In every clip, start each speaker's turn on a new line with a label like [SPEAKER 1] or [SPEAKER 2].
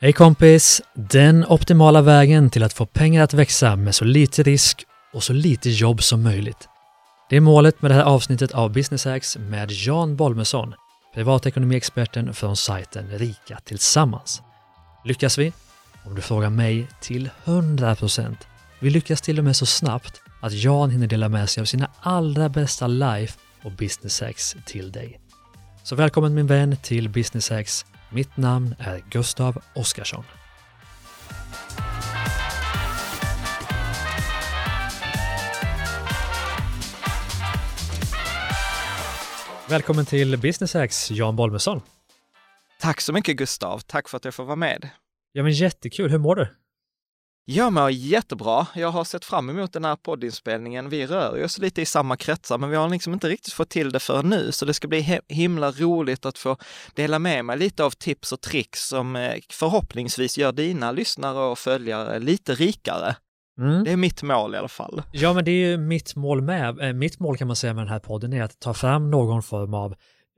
[SPEAKER 1] Hej kompis! Den optimala vägen till att få pengar att växa med så lite risk och så lite jobb som möjligt. Det är målet med det här avsnittet av Business Hacks med Jan Bolmesson, privatekonomiexperten från sajten Rika Tillsammans. Lyckas vi? Om du frågar mig till 100%. Vi lyckas till och med så snabbt att Jan hinner dela med sig av sina allra bästa life och business hacks till dig. Så välkommen min vän till Business Hacks mitt namn är Gustav Oskarsson. Välkommen till Business Hacks, Jan Bolmesson.
[SPEAKER 2] Tack så mycket Gustav, tack för att jag får vara med.
[SPEAKER 1] Ja men jättekul, hur mår du?
[SPEAKER 2] Jag mår jättebra. Jag har sett fram emot den här poddinspelningen. Vi rör oss lite i samma kretsar, men vi har liksom inte riktigt fått till det för nu, så det ska bli himla roligt att få dela med mig lite av tips och tricks som eh, förhoppningsvis gör dina lyssnare och följare lite rikare. Mm. Det är mitt mål i alla fall.
[SPEAKER 1] Ja, men det är ju mitt mål med. Eh, mitt mål kan man säga med den här podden är att ta fram någon form av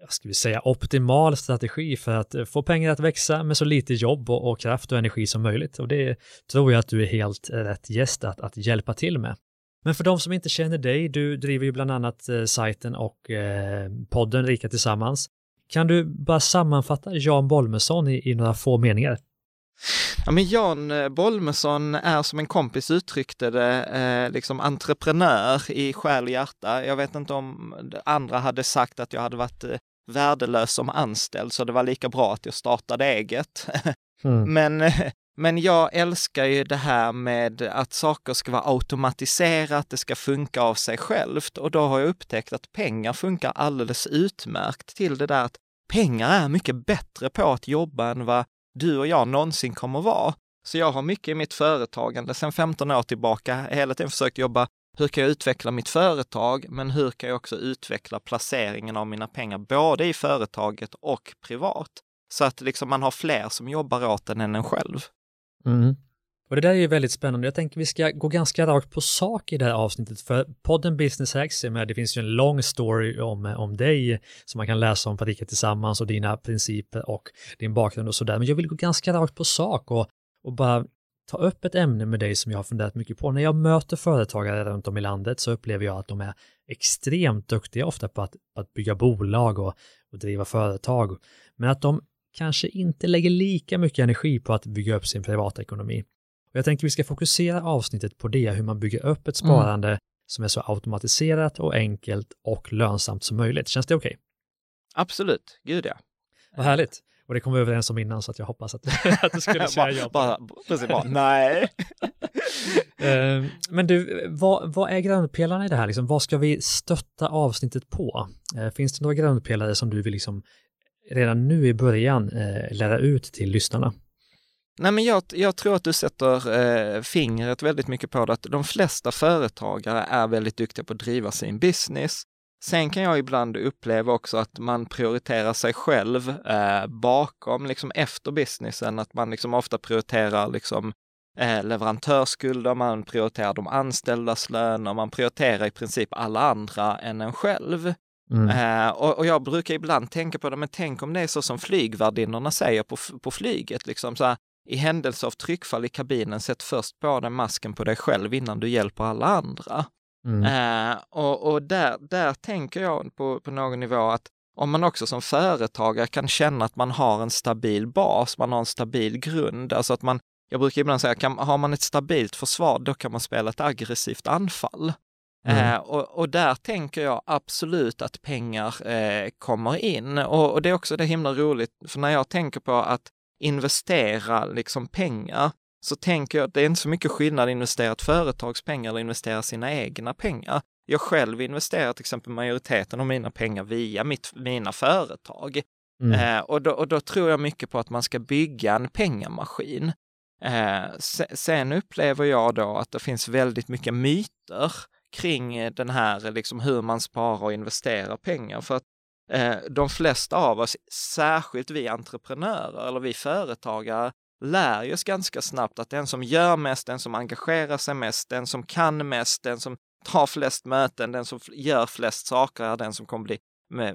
[SPEAKER 1] ska vi säga optimal strategi för att eh, få pengar att växa med så lite jobb och, och, kraft och energi som möjligt. Och det tror jag att du är helt rätt gäst att, att hjälpa till med. Men för de som inte känner dig, du driver ju bland annat eh, sajten och eh, podden Rika Tillsammans. Kan du bara sammanfatta Jan Bolmesson i, i några få meningar?
[SPEAKER 2] Ja, men Jan eh, Bolmesson är som en kompis uttryckte det, eh, liksom entreprenör i själ och hjärta. Jag vet inte om andra hade sagt att jag hade varit eh, värdelös som anställd, så det var lika bra att jag startade eget. Mm. Men, men jag älskar ju det här med att saker ska vara automatiserat, det ska funka av sig självt och då har jag upptäckt att pengar funkar alldeles utmärkt till det där att pengar är mycket bättre på att jobba än vad du och jag någonsin kommer vara. Så jag har mycket i mitt företagande sedan 15 år tillbaka hela tiden försökt jobba hur kan jag utveckla mitt företag, men hur kan jag också utveckla placeringen av mina pengar, både i företaget och privat? Så att liksom man har fler som jobbar åt en än en själv.
[SPEAKER 1] Mm. Och det där är ju väldigt spännande. Jag tänker vi ska gå ganska rakt på sak i det här avsnittet, för podden Business Hacks med. Det finns ju en lång story om, om dig som man kan läsa om på Rika Tillsammans och dina principer och din bakgrund och sådär. Men jag vill gå ganska rakt på sak och, och bara ta upp ett ämne med dig som jag har funderat mycket på. När jag möter företagare runt om i landet så upplever jag att de är extremt duktiga ofta på att, på att bygga bolag och, och driva företag. Men att de kanske inte lägger lika mycket energi på att bygga upp sin privatekonomi. Och jag tänker vi ska fokusera avsnittet på det, hur man bygger upp ett mm. sparande mm. som är så automatiserat och enkelt och lönsamt som möjligt. Känns det okej? Okay?
[SPEAKER 2] Absolut, gud ja.
[SPEAKER 1] Vad härligt. Och det kom vi överens om innan så att jag hoppas att, att du skulle säga ja.
[SPEAKER 2] bara, precis, bara, nej.
[SPEAKER 1] Ehm, men du, vad, vad är grundpelarna i det här? Liksom, vad ska vi stötta avsnittet på? Uh, finns det några grundpelare som du vill liksom redan nu i början uh, lära ut till lyssnarna?
[SPEAKER 2] Nej, men jag, jag tror att du sätter eh, fingret väldigt mycket på det, att de flesta företagare är väldigt duktiga på att driva sin business. Sen kan jag ibland uppleva också att man prioriterar sig själv eh, bakom, liksom efter businessen, att man liksom ofta prioriterar liksom eh, leverantörsskulder, man prioriterar de anställdas löner, man prioriterar i princip alla andra än en själv. Mm. Eh, och, och, jag brukar ibland tänka på det, men tänk om det är så som flygvärdinnorna säger på, på flyget, liksom så här, i händelse av tryckfall i kabinen, sätt först på den masken på dig själv innan du hjälper alla andra. Mm. Eh, och och där, där tänker jag på, på någon nivå att om man också som företagare kan känna att man har en stabil bas, man har en stabil grund, alltså att man, jag brukar ibland säga, kan, har man ett stabilt försvar, då kan man spela ett aggressivt anfall. Mm. Eh, och, och, där tänker jag absolut att pengar eh, kommer in. Och, och, det är också det himla roligt, för när jag tänker på att investera liksom pengar, så tänker jag att det är inte så mycket skillnad att investera ett företags pengar eller investera sina egna pengar. Jag själv investerar till exempel majoriteten av mina pengar via mitt, mina företag. Mm. Eh, och, då, och då tror jag mycket på att man ska bygga en pengamaskin. Eh, sen upplever jag då att det finns väldigt mycket myter kring den här, liksom hur man sparar och investerar pengar. För att eh, de flesta av oss, särskilt vi entreprenörer eller vi företagare, lär ju oss ganska snabbt att den som gör mest, den som engagerar sig mest, den som kan mest, den som tar flest möten, den som gör flest saker är den som kommer bli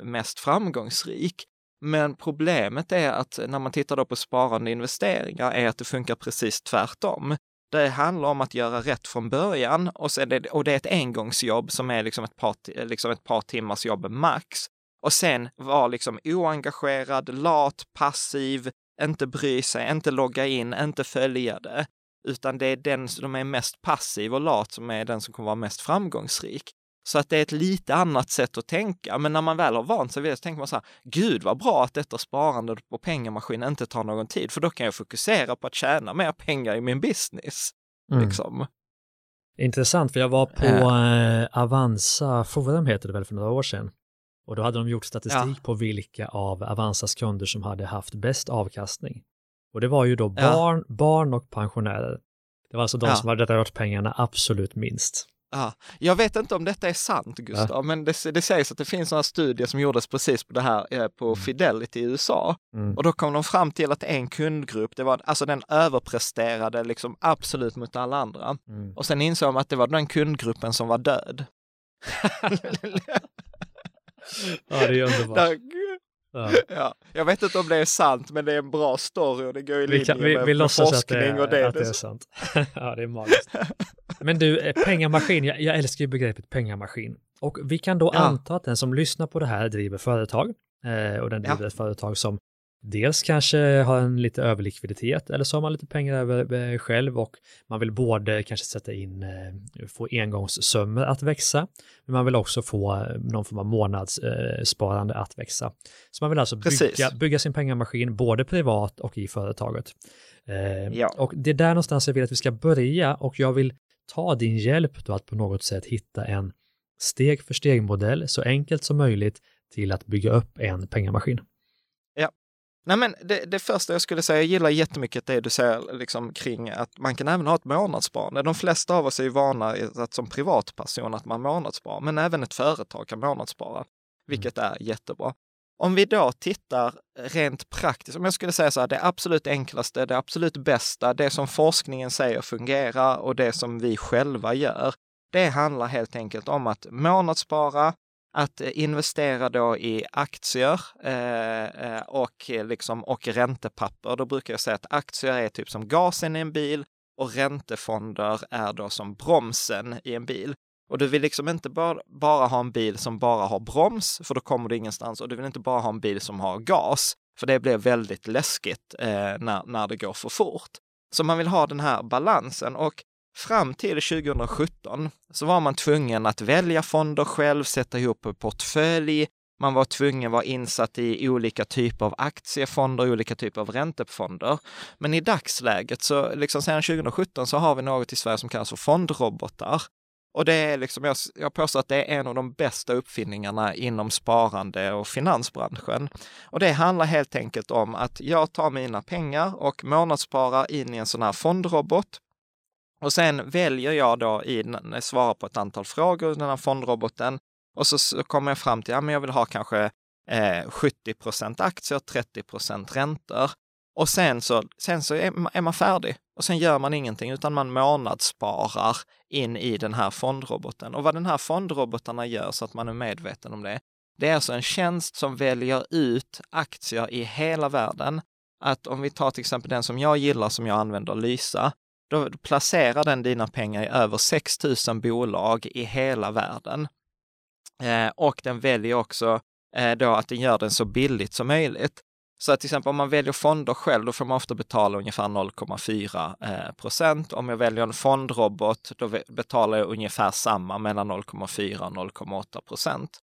[SPEAKER 2] mest framgångsrik. Men problemet är att när man tittar då på sparande investeringar är att det funkar precis tvärtom. Det handlar om att göra rätt från början och, sen det, och det är ett engångsjobb som är liksom ett par, liksom ett par timmars jobb max. Och sen vara liksom oengagerad, lat, passiv, inte bry sig, inte logga in, inte följa det. Utan det är den som är mest passiv och lat som är den som kommer vara mest framgångsrik. Så att det är ett lite annat sätt att tänka. Men när man väl har vant sig vid det så tänker man så här, gud vad bra att detta sparande på pengamaskin inte tar någon tid, för då kan jag fokusera på att tjäna mer pengar i min business. Mm. Liksom.
[SPEAKER 1] Intressant, för jag var på äh. Avanza Forum, heter det väl, för några år sedan. Och då hade de gjort statistik ja. på vilka av Avanzas kunder som hade haft bäst avkastning. Och det var ju då barn, ja. barn och pensionärer. Det var alltså de ja. som hade rört pengarna absolut minst.
[SPEAKER 2] Ja, jag vet inte om detta är sant, Gustav, ja. men det, det sägs att det finns några studier som gjordes precis på det här eh, på mm. Fidelity i USA. Mm. Och då kom de fram till att en kundgrupp, det var alltså den överpresterade liksom absolut mot alla andra. Mm. Och sen insåg de att det var den kundgruppen som var död.
[SPEAKER 1] ja, det är underbart. Där,
[SPEAKER 2] Ja. ja. Jag vet inte om det är sant, men det är en bra story och det går i linje kan, vi, med, vi med forskning
[SPEAKER 1] det, är, och det. Att det är sant. ja, det är magiskt. Men du, eh, pengamaskin, jag, jag älskar ju begreppet pengamaskin. Och vi kan då ja. anta att den som lyssnar på det här driver företag eh, och den driver ja. ett företag som dels kanske har en lite överlikviditet eller så har man lite pengar över eh, själv och man vill både kanske sätta in, eh, få engångssummor att växa, men man vill också få eh, någon form av månadssparande att växa. Så man vill alltså bygga, bygga sin pengamaskin både privat och i företaget. Ja. Och det är där någonstans jag vill att vi ska börja och jag vill ta din hjälp då att på något sätt hitta en steg för steg modell så enkelt som möjligt till att bygga upp en pengamaskin.
[SPEAKER 2] Nej men det, det, första jag skulle säga, jag gillar jättemycket det du säger liksom kring att man kan även ha ett månadssparande. De flesta av oss är ju vana att som privatperson att man månadssparar, men även ett företag kan månadsspara, mm. vilket är jättebra. Om vi då tittar rent praktiskt, om jag skulle säga så här, det absolut enklaste, det absolut bästa, det som forskningen säger fungerar och det som vi själva gör, det handlar helt enkelt om att månadsspara, att eh, investera då i aktier eh, eh och, eh, liksom, och räntepapper. Då brukar jag säga att aktier är typ som gasen i en bil och räntefonder är då som bromsen i en bil. Och du vill liksom inte bara, bara ha en bil som bara har broms, för då kommer du ingenstans. Och du vill inte bara ha en bil som har gas, för det blir väldigt läskigt eh, när, när det går för fort. Så man vill ha den här balansen och Fram till 2017 så var man tvungen att välja fonder själv, sätta ihop en portfölj. Man var tvungen att vara insatt i olika typer av aktiefonder, olika typer av räntefonder. Men i dagsläget, så liksom sedan 2017, så har vi något i Sverige som kallas för fondrobotar. Och det är liksom, jag, jag påstår att det är en av de bästa uppfinningarna inom sparande och finansbranschen. Och det handlar helt enkelt om att jag tar mina pengar och månadssparar in i en sån här fondrobot och sen väljer jag då i, svara på ett antal frågor i den här fondroboten och så, kommer jag fram till, att ja jag vill ha kanske eh, 70 procent aktier, 30 procent räntor. Och sen så, sen så är, man, är man färdig och sen gör man ingenting utan man månadssparar in i den här fondroboten. Och vad den här fondrobotarna gör så att man är medveten om det, det är alltså en tjänst som väljer ut aktier i hela världen. Att om vi tar till exempel den som jag gillar som jag använder, Lysa, då placerar den dina pengar i över 6 000 bolag i hela världen. Eh, och den väljer också eh, då att den gör den så billigt som möjligt. Så att till exempel om man väljer fonder själv, då får man ofta betala ungefär 0,4 eh, procent. Om jag väljer en fondrobot, då betalar jag ungefär samma, mellan 0,4 och 0,8 procent.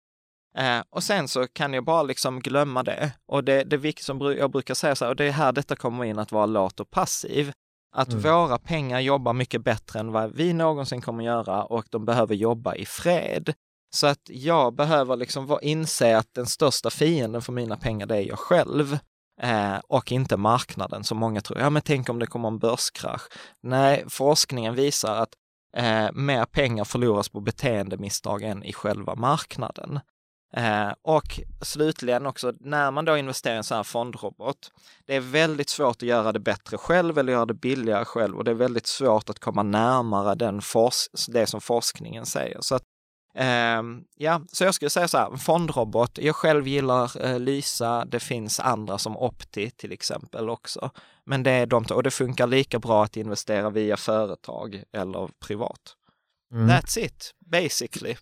[SPEAKER 2] Eh, och sen så kan jag bara liksom glömma det. Och det, det som jag brukar säga så här, och det är här detta kommer in att vara lat och passiv. Att mm. våra pengar jobbar mycket bättre än vad vi någonsin kommer göra och de behöver jobba i fred. Så att jag behöver liksom inse att den största fienden för mina pengar, det är jag själv. Eh, och inte marknaden som många tror. Ja, men tänk om det kommer en börskrasch. Nej, forskningen visar att eh, mer pengar förloras på beteendemisstag än i själva marknaden. Eh, och slutligen också, när man då investerar i en sån här fondrobot, det är väldigt svårt att göra det bättre själv eller göra det billigare själv och det är väldigt svårt att komma närmare den det som forskningen säger. Så att Um, ja, så jag skulle säga så här, fondrobot. Jag själv gillar uh, Lysa. Det finns andra som Opti till exempel också. Men det är de, och det funkar lika bra att investera via företag eller privat. Mm. That's it, basically.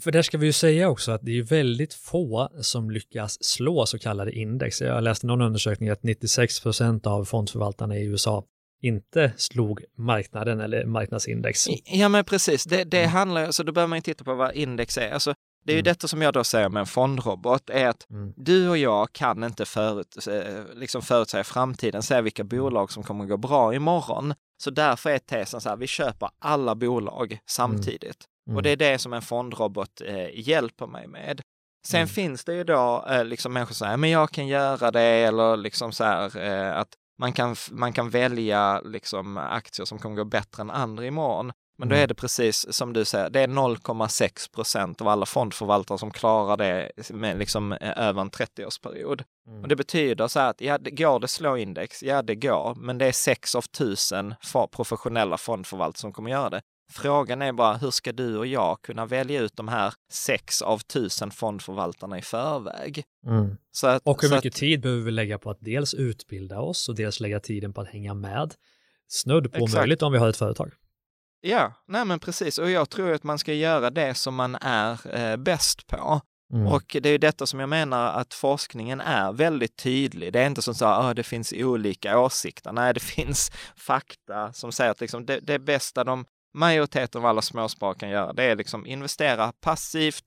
[SPEAKER 1] För där ska vi ju säga också att det är väldigt få som lyckas slå så kallade index. Jag läste någon undersökning att 96 procent av fondförvaltarna i USA inte slog marknaden eller marknadsindex.
[SPEAKER 2] Ja men precis, det, det mm. handlar, alltså då behöver man ju titta på vad index är. Alltså, det är ju mm. detta som jag då säger med en fondrobot, är att mm. du och jag kan inte förut, eh, liksom förutsäga framtiden, säga vilka bolag som kommer att gå bra imorgon. Så därför är tesen så här, vi köper alla bolag samtidigt. Mm. Och det är det som en fondrobot eh, hjälper mig med. Sen mm. finns det ju då eh, liksom människor som säger, men jag kan göra det eller liksom så här eh, att man kan, man kan välja liksom aktier som kommer gå bättre än andra imorgon. Men då mm. är det precis som du säger, det är 0,6 procent av alla fondförvaltare som klarar det med liksom eh, över en 30-årsperiod. Mm. Och det betyder så här att, ja, det går det slå index? Ja, det går, men det är 6 av 1000 professionella fondförvaltare som kommer göra det. Frågan är bara hur ska du och jag kunna välja ut de här sex av tusen fondförvaltarna i förväg?
[SPEAKER 1] Mm. Så att, och hur mycket att, tid behöver vi lägga på att dels utbilda oss och dels lägga tiden på att hänga med? Snudd på exakt. möjligt om vi har ett företag.
[SPEAKER 2] Ja, nej men precis. Och jag tror att man ska göra det som man är eh, bäst på. Mm. Och det är detta som jag menar att forskningen är väldigt tydlig. Det är inte som så att oh, det finns olika åsikter. Nej, det finns fakta som säger att liksom det, det bästa de majoriteten av alla småsparare kan göra, det är liksom investera passivt,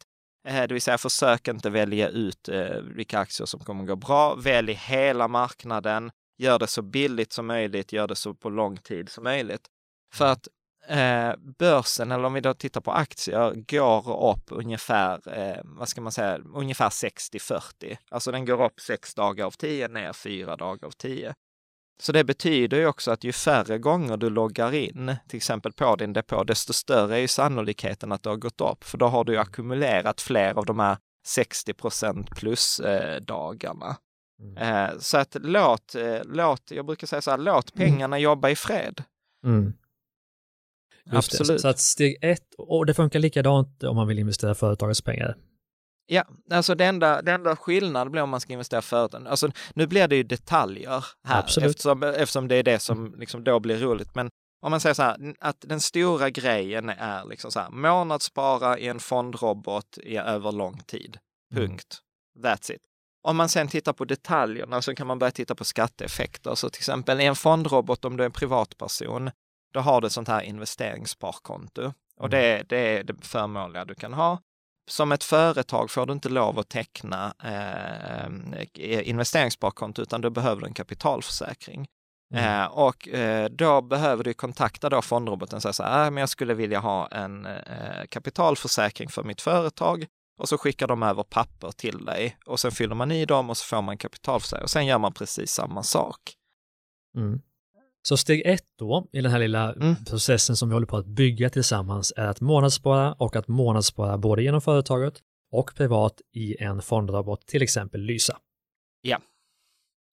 [SPEAKER 2] eh, det vill säga försök inte välja ut eh, vilka aktier som kommer gå bra. Välj hela marknaden, gör det så billigt som möjligt, gör det så på lång tid som möjligt. För att eh, börsen, eller om vi då tittar på aktier, går upp ungefär, eh, vad ska man säga, ungefär 60-40. Alltså den går upp sex dagar av tio, ner fyra dagar av tio. Så det betyder ju också att ju färre gånger du loggar in, till exempel på din depå, desto större är ju sannolikheten att det har gått upp, för då har du ju ackumulerat fler av de här 60% plus eh, dagarna. Mm. Eh, så att låt, eh, låt, jag brukar säga så här, låt mm. pengarna mm. jobba i fred. Mm.
[SPEAKER 1] Absolut. Det. Så att steg ett, och det funkar likadant om man vill investera företagets pengar.
[SPEAKER 2] Ja, alltså det enda, det enda skillnad blir om man ska investera i företag. Alltså nu blir det ju detaljer här Absolut. eftersom, eftersom det är det som liksom då blir roligt. Men om man säger så här, att den stora grejen är liksom så här, månadsspara i en fondrobot i över lång tid. Mm. Punkt. Mm. That's it. Om man sen tittar på detaljerna så kan man börja titta på skatteeffekter. Så till exempel i en fondrobot, om du är en privatperson, då har du ett sånt här investeringssparkonto. Och mm. det, det är det förmånliga du kan ha som ett företag får du inte lov att teckna eh, investeringssparkonto utan du behöver en kapitalförsäkring. Mm. Eh, och eh, då behöver du kontakta då fondroboten och säga så här, äh, men jag skulle vilja ha en eh, kapitalförsäkring för mitt företag och så skickar de över papper till dig och sen fyller man i dem och så får man kapitalförsäkring och sen gör man precis samma sak.
[SPEAKER 1] Mm. Så steg ett då i den här lilla mm. processen som vi håller på att bygga tillsammans är att månadsspara och att månadsspara både genom företaget och privat i en fondrabot, till exempel Lysa.
[SPEAKER 2] Ja.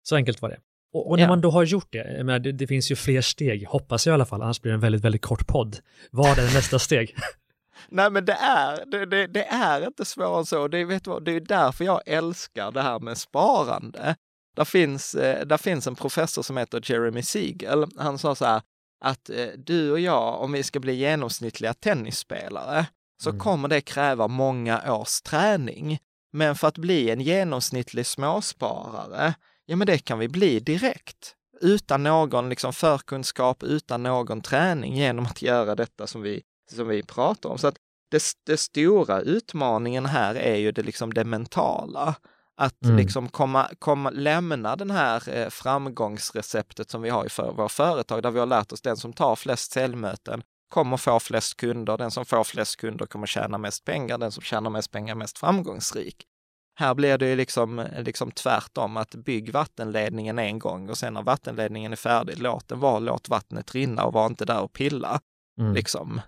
[SPEAKER 1] Så enkelt var det. Och, och när ja. man då har gjort det, menar, det, det, finns ju fler steg, hoppas jag i alla fall, annars blir det en väldigt, väldigt kort podd. Vad är nästa steg?
[SPEAKER 2] Nej men det är, det, det, det är inte svårare än så. Det, vet vad, det är därför jag älskar det här med sparande. Där finns, eh, där finns en professor som heter Jeremy Siegel. Han sa så här att eh, du och jag, om vi ska bli genomsnittliga tennisspelare, så mm. kommer det kräva många års träning. Men för att bli en genomsnittlig småsparare, ja men det kan vi bli direkt. Utan någon liksom förkunskap, utan någon träning genom att göra detta som vi, som vi pratar om. Så att det, det stora utmaningen här är ju det, liksom det mentala. Att mm. liksom komma, komma, lämna den här eh, framgångsreceptet som vi har för våra företag, där vi har lärt oss den som tar flest säljmöten kommer få flest kunder, den som får flest kunder kommer tjäna mest pengar, den som tjänar mest pengar är mest framgångsrik. Här blir det ju liksom, liksom tvärtom, att bygg vattenledningen en gång och sen när vattenledningen är färdig, låt den vara, låt vattnet rinna och var inte där och pilla. Mm. Liksom.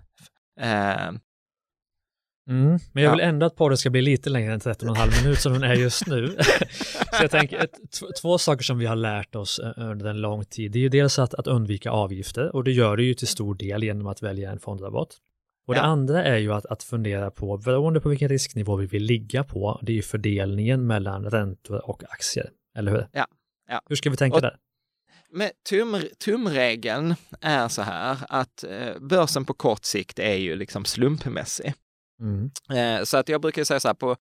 [SPEAKER 2] Eh,
[SPEAKER 1] Mm, men jag vill ja. ändå att podden ska bli lite längre än 13,5 minuter som den är just nu. så jag tänker, ett, två saker som vi har lärt oss eh, under en lång tid, det är ju dels att, att undvika avgifter och det gör du ju till stor del genom att välja en fondrabatt. Och det andra är ju att, att fundera på, beroende på vilken risknivå vi vill ligga på, det är ju fördelningen mellan räntor och aktier, eller hur?
[SPEAKER 2] Ja. ja.
[SPEAKER 1] Hur ska vi tänka och, där?
[SPEAKER 2] Men tum, tumregeln är så här att eh, börsen på kort sikt är ju liksom slumpmässig. Mm. Eh, så att jag brukar säga så här, på,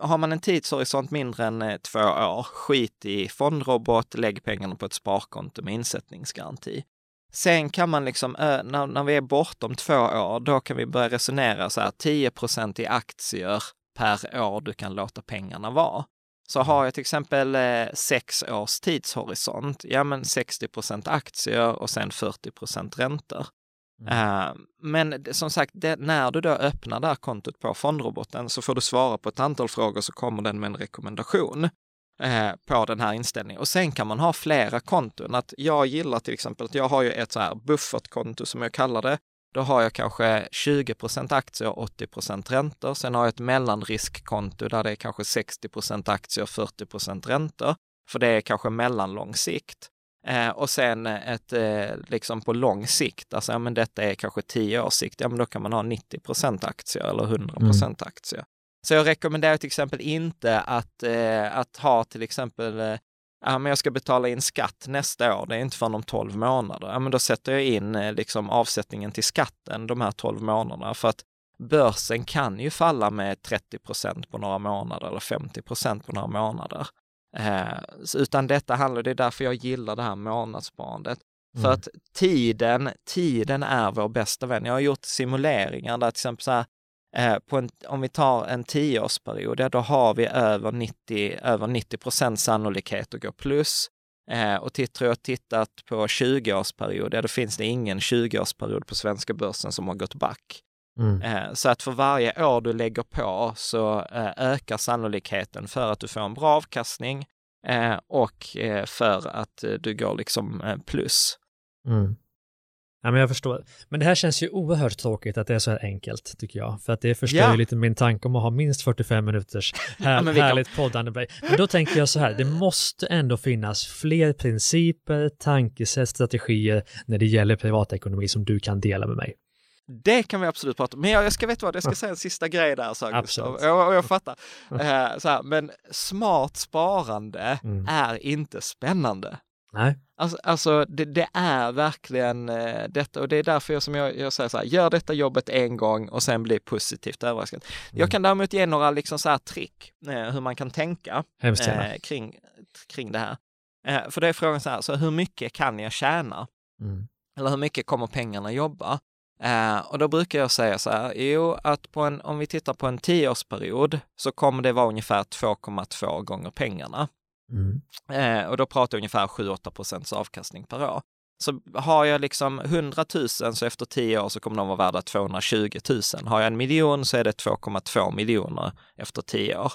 [SPEAKER 2] har man en tidshorisont mindre än eh, två år, skit i fondrobot, lägg pengarna på ett sparkonto med insättningsgaranti. Sen kan man liksom, när, när vi är bortom två år, då kan vi börja resonera så här, 10% i aktier per år du kan låta pengarna vara. Så har jag till exempel eh, sex års tidshorisont, ja men 60% aktier och sen 40% räntor. Mm. Uh, men som sagt, det, när du då öppnar det här kontot på fondroboten så får du svara på ett antal frågor så kommer den med en rekommendation uh, på den här inställningen. Och sen kan man ha flera konton. Att jag gillar till exempel att jag har ju ett så här buffertkonto som jag kallar det. Då har jag kanske 20% aktier och 80% räntor. Sen har jag ett mellanriskkonto där det är kanske 60% aktier och 40% räntor. För det är kanske mellanlång sikt. Eh, och sen ett, eh, liksom på lång sikt, alltså ja, men detta är kanske 10 års sikt, ja men då kan man ha 90% aktier eller 100 mm. aktier. Så jag rekommenderar till exempel inte att, eh, att ha till exempel eh, ja, men jag ska betala in skatt nästa år, det är inte förrän om 12 månader. Ja, men då sätter jag in liksom avsättningen till skatten de här 12 månaderna för att börsen kan ju falla med 30 procent på några månader eller 50 procent på några månader. Eh, utan detta handlar, det är därför jag gillar det här månadssparandet. Mm. För att tiden, tiden är vår bästa vän. Jag har gjort simuleringar där till exempel så här, Eh, på en, om vi tar en tioårsperiod, ja, då har vi över 90, över 90 procent sannolikhet att gå plus. Eh, och tittar jag tittat på 20-årsperiod, ja då finns det ingen 20-årsperiod på svenska börsen som har gått back. Mm. Eh, så att för varje år du lägger på så eh, ökar sannolikheten för att du får en bra avkastning eh, och för att du går liksom plus.
[SPEAKER 1] Mm. Ja, men jag förstår. Men det här känns ju oerhört tråkigt att det är så här enkelt, tycker jag. För att det förstör ja. ju lite min tanke om att ha minst 45 minuters här, ja, härligt poddande. Men då tänker jag så här, det måste ändå finnas fler principer, tankesätt, strategier när det gäller privatekonomi som du kan dela med mig.
[SPEAKER 2] Det kan vi absolut prata om. Men jag, ska veta vad, jag ska säga en sista grej där, så Gustav. Jag, jag fattar. Uh, så här, men smart sparande mm. är inte spännande.
[SPEAKER 1] Nej.
[SPEAKER 2] Alltså, alltså det, det, är verkligen eh, detta och det är därför jag, som jag, jag säger så här, gör detta jobbet en gång och sen bli positivt överraskad. Mm. Jag kan däremot ge några liksom så här trick eh, hur man kan tänka eh, kring, kring det här. Eh, för det är frågan så här, så hur mycket kan jag tjäna? Mm. Eller hur mycket kommer pengarna jobba? Eh, och då brukar jag säga så här, jo, att på en, om vi tittar på en tioårsperiod så kommer det vara ungefär 2,2 gånger pengarna. Mm. Eh, och då pratar jag ungefär 7-8 procents avkastning per år. Så har jag liksom 100 000 så efter 10 år så kommer de vara värda 220 000. Har jag en miljon så är det 2,2 miljoner efter 10 år.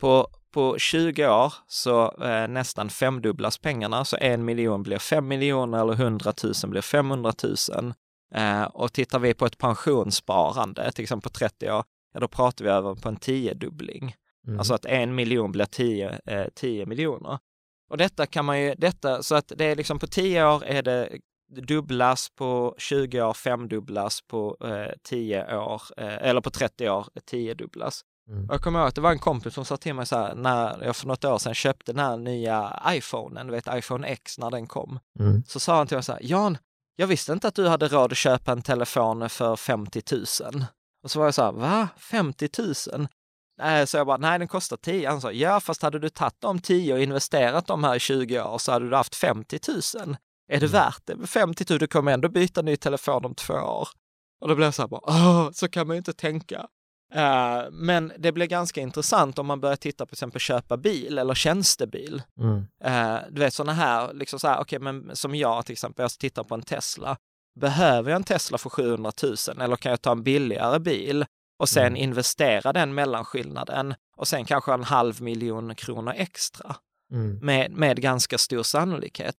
[SPEAKER 2] På, på 20 år så eh, nästan femdubblas pengarna, så en miljon blir 5 miljoner eller 100 000 blir 500 000. Eh, och tittar vi på ett pensionssparande, till exempel på 30 år, ja då pratar vi över på en tiodubbling. Mm. Alltså att en miljon blir tio, eh, tio miljoner. Och detta kan man ju, detta, så att det är liksom på tio år är det dubblas, på 20 år femdubblas, på eh, 10 år, eh, eller på 30 år tiodubblas. Mm. Och jag kommer ihåg att det var en kompis som sa till mig så här, när jag för något år sedan köpte den här nya iPhonen, du vet iPhone X när den kom. Mm. Så sa han till mig så här, Jan, jag visste inte att du hade råd att köpa en telefon för 50 000. Och så var jag så här, va? 50 000? Eh, så jag bara, nej den kostar 10. Han sa, ja fast hade du tagit de 10 och investerat de här i 20 år så hade du haft 50 000. Är det mm. värt det? 50 000, du kommer ändå byta ny telefon om två år. Och då blev jag så här, bara, Åh, så kan man ju inte tänka. Uh, men det blir ganska intressant om man börjar titta på exempel köpa bil eller tjänstebil. Mm. Uh, du vet sådana här, liksom så här, okej okay, men som jag till exempel, jag tittar på en Tesla. Behöver jag en Tesla för 700 000 eller kan jag ta en billigare bil och sen mm. investera den mellanskillnaden och sen kanske en halv miljon kronor extra mm. med, med ganska stor sannolikhet.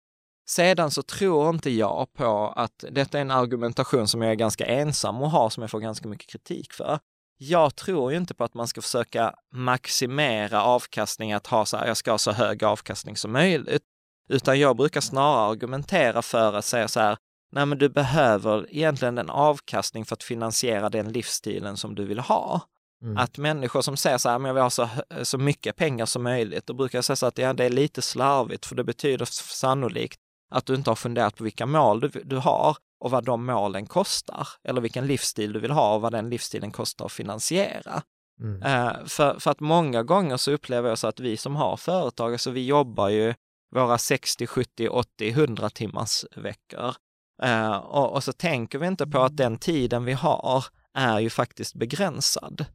[SPEAKER 2] Sedan så tror inte jag på att detta är en argumentation som jag är ganska ensam och har som jag får ganska mycket kritik för. Jag tror ju inte på att man ska försöka maximera avkastning, att ha så här, jag ska ha så hög avkastning som möjligt, utan jag brukar snarare argumentera för att säga så här, nej men du behöver egentligen en avkastning för att finansiera den livsstilen som du vill ha. Mm. Att människor som säger så här, men jag vill ha så, så mycket pengar som möjligt, då brukar jag säga så att ja, det är lite slarvigt, för det betyder sannolikt att du inte har funderat på vilka mål du, du har och vad de målen kostar, eller vilken livsstil du vill ha och vad den livsstilen kostar att finansiera. Mm. Uh, för, för att många gånger så upplever jag så att vi som har företag, alltså vi jobbar ju våra 60, 70, 80, 100 timmars veckor. Uh, och, och, så tänker vi inte på att den tiden vi har är ju faktiskt begränsad.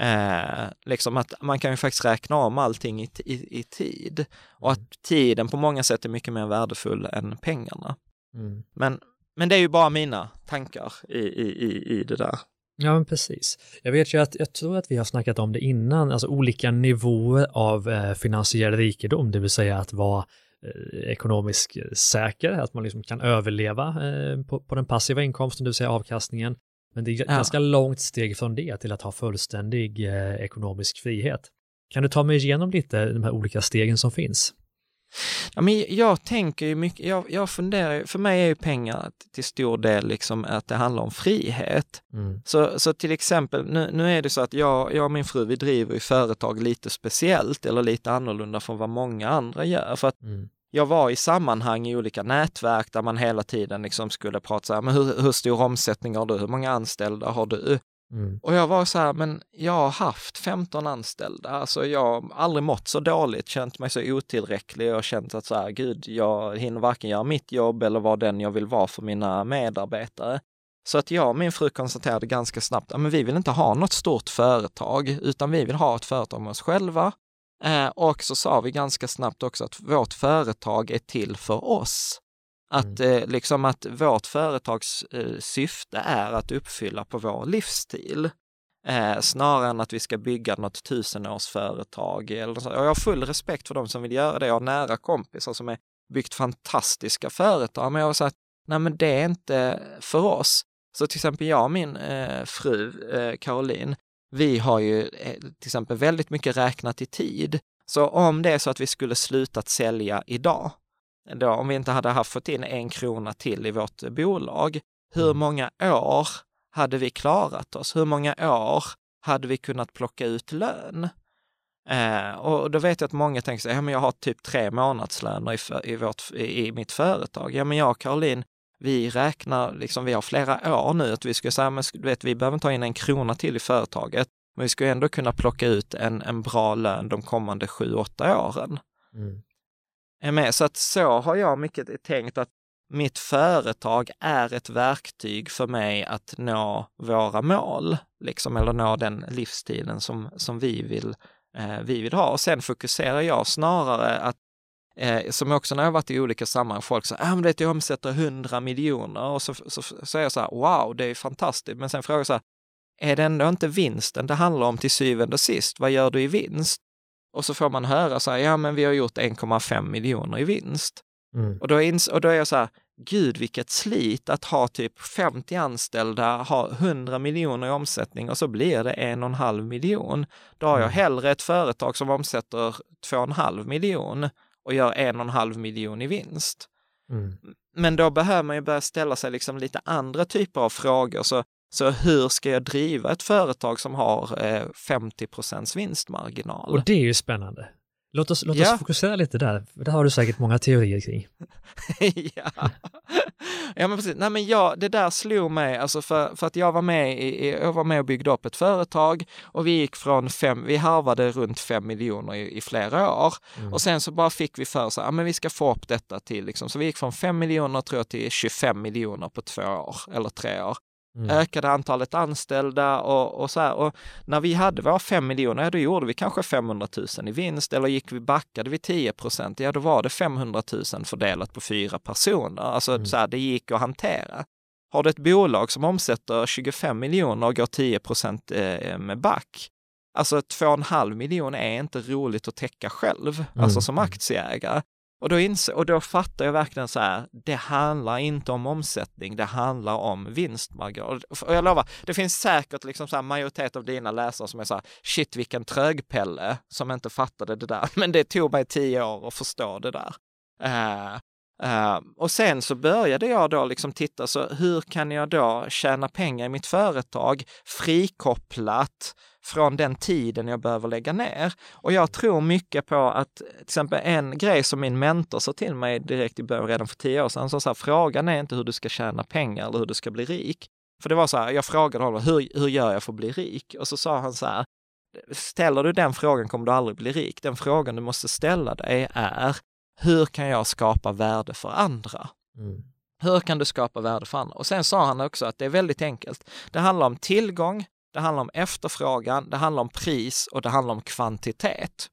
[SPEAKER 2] Eh, liksom att man kan ju faktiskt räkna om allting i, i, i, tid och att tiden på många sätt är mycket mer värdefull än pengarna. Mm. Men, men det är ju bara mina tankar i, i, i det där.
[SPEAKER 1] Ja, men precis. Jag vet ju att, jag tror att vi har snackat om det innan, alltså olika nivåer av eh, finansiell rikedom, det vill säga att vara eh, ekonomiskt säker, att man liksom kan överleva eh, på, på, den passiva inkomsten, det vill säga avkastningen. Men det är ett ja. ganska långt steg från det till att ha fullständig eh, ekonomisk frihet. Kan du ta mig igenom lite de här olika stegen som finns?
[SPEAKER 2] Ja, men jag tänker ju mycket, jag, jag funderar, för mig är ju pengar till stor del liksom att det handlar om frihet. Mm. Så, så till exempel, nu, nu är det så att jag, jag och min fru, vi driver ju företag lite speciellt eller lite annorlunda från vad många andra gör. För att mm jag var i sammanhang i olika nätverk där man hela tiden liksom skulle prata så här, men hur, hur stor omsättning har du? Hur många anställda har du? Mm. Och jag var så här, men jag har haft 15 anställda, alltså jag har aldrig mått så dåligt, känt mig så otillräcklig och känt att så här, gud, jag hinner varken göra mitt jobb eller vara den jag vill vara för mina medarbetare. Så att jag och min fru konstaterade ganska snabbt, att vi vill inte ha något stort företag, utan vi vill ha ett företag med oss själva Eh, och så sa vi ganska snabbt också att vårt företag är till för oss. Att, mm. eh, liksom att vårt företags eh, syfte är att uppfylla på vår livsstil. Eh, snarare än att vi ska bygga något tusenårsföretag. Eller så. Och jag har full respekt för de som vill göra det. Jag har nära kompisar som är byggt fantastiska företag. Men jag har sagt, nej men det är inte för oss. Så till exempel jag och min eh, fru eh, Caroline, vi har ju eh, till exempel väldigt mycket räknat i tid. Så om det är så att vi skulle slutat sälja idag, då, om vi inte hade haft fått in en krona till i vårt bolag, hur mm. många år hade vi klarat oss? Hur många år hade vi kunnat plocka ut lön? Eh, och då vet jag att många tänker sig, ja men jag har typ tre månadslöner i, för, i, vårt, i, i mitt företag. Ja men jag och Caroline, vi räknar, liksom, vi har flera år nu att vi ska säga, men du vet, vi behöver ta in en krona till i företaget, men vi ska ändå kunna plocka ut en, en bra lön de kommande sju, åtta åren. Mm. Är med? Så att så har jag mycket tänkt att mitt företag är ett verktyg för mig att nå våra mål, liksom, eller nå den livsstilen som, som vi, vill, eh, vi vill ha. Och sen fokuserar jag snarare att Eh, som också när jag varit i olika sammanhang, folk säger, ah, men jag omsätter 100 miljoner och så, så, så är jag så här, wow, det är fantastiskt. Men sen frågar jag så här, är det ändå inte vinsten det handlar om till syvende och sist? Vad gör du i vinst? Och så får man höra så här, ja men vi har gjort 1,5 miljoner i vinst. Mm. Och, då ins- och då är jag så här, gud vilket slit att ha typ 50 anställda, ha 100 miljoner i omsättning och så blir det en och en halv miljon. Då har jag mm. hellre ett företag som omsätter 2,5 miljon och gör en och en halv miljon i vinst. Mm. Men då behöver man ju börja ställa sig liksom lite andra typer av frågor. Så, så hur ska jag driva ett företag som har eh, 50 procents vinstmarginal?
[SPEAKER 1] Och det är ju spännande. Låt oss, låt oss fokusera lite där, det har du säkert många teorier kring.
[SPEAKER 2] ja. ja, men precis. Nej, men ja, det där slog mig, alltså för, för att jag var, med i, jag var med och byggde upp ett företag och vi gick från fem, vi harvade runt fem miljoner i, i flera år mm. och sen så bara fick vi för oss, ja men vi ska få upp detta till liksom, så vi gick från fem miljoner tror jag till 25 miljoner på två år eller tre år. Mm. Ökade antalet anställda och, och så här. Och när vi hade våra 5 miljoner, då gjorde vi kanske 500 000 i vinst. Eller gick vi backade vi 10 procent, ja då var det 500 000 fördelat på fyra personer. Alltså mm. så här, det gick att hantera. Har du ett bolag som omsätter 25 miljoner och går 10 procent eh, med back, alltså 2,5 miljoner är inte roligt att täcka själv, alltså mm. alltså som aktieägare. Och då, ins och då fattar jag verkligen så här, det handlar inte om omsättning, det handlar om vinstmarginal. Och jag lovar, det finns säkert liksom så här majoritet av dina läsare som är så här, shit vilken trögpelle som inte fattade det där. Men det tog mig tio år att förstå det där. Uh, Uh, och sen så började jag då liksom titta, så hur kan jag då tjäna pengar i mitt företag frikopplat från den tiden jag behöver lägga ner? Och jag tror mycket på att till exempel en grej som min mentor sa till mig direkt i början, redan för tio år sedan, så, så här, frågan är inte hur du ska tjäna pengar eller hur du ska bli rik. För det var så här, jag frågade honom, hur, hur gör jag för att bli rik? Och så sa han så här, ställer du den frågan kommer du aldrig bli rik. Den frågan du måste ställa dig är, hur kan jag skapa värde för andra? Mm. Hur kan du skapa värde för andra? Och sen sa han också att det är väldigt enkelt. Det handlar om tillgång, det handlar om efterfrågan, det handlar om pris och det handlar om kvantitet.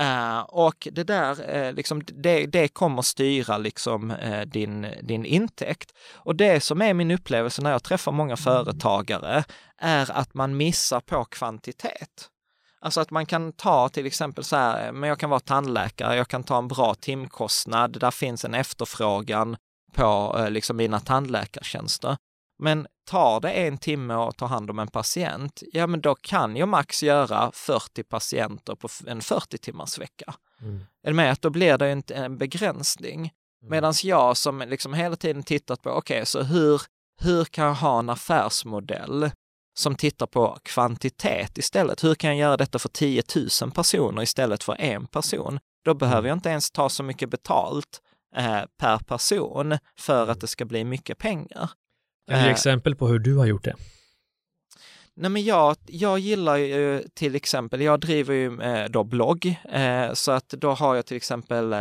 [SPEAKER 2] Uh, och det där, uh, liksom, det, det kommer styra liksom, uh, din, din intäkt. Och det som är min upplevelse när jag träffar många företagare är att man missar på kvantitet. Alltså att man kan ta till exempel så här, men jag kan vara tandläkare, jag kan ta en bra timkostnad, där finns en efterfrågan på liksom mina tandläkartjänster. Men tar det en timme att ta hand om en patient, ja men då kan jag max göra 40 patienter på en 40 timmars vecka. Mm. Är med att då blir det inte en begränsning. Mm. Medan jag som liksom hela tiden tittat på, okej, okay, så hur, hur kan jag ha en affärsmodell som tittar på kvantitet istället. Hur kan jag göra detta för 10 000 personer istället för en person? Då behöver mm. jag inte ens ta så mycket betalt eh, per person för att det ska bli mycket pengar.
[SPEAKER 1] Kan du ge eh, exempel på hur du har gjort det?
[SPEAKER 2] Nej men jag, jag gillar ju till exempel, jag driver ju eh, då blogg, eh, så att då har jag till exempel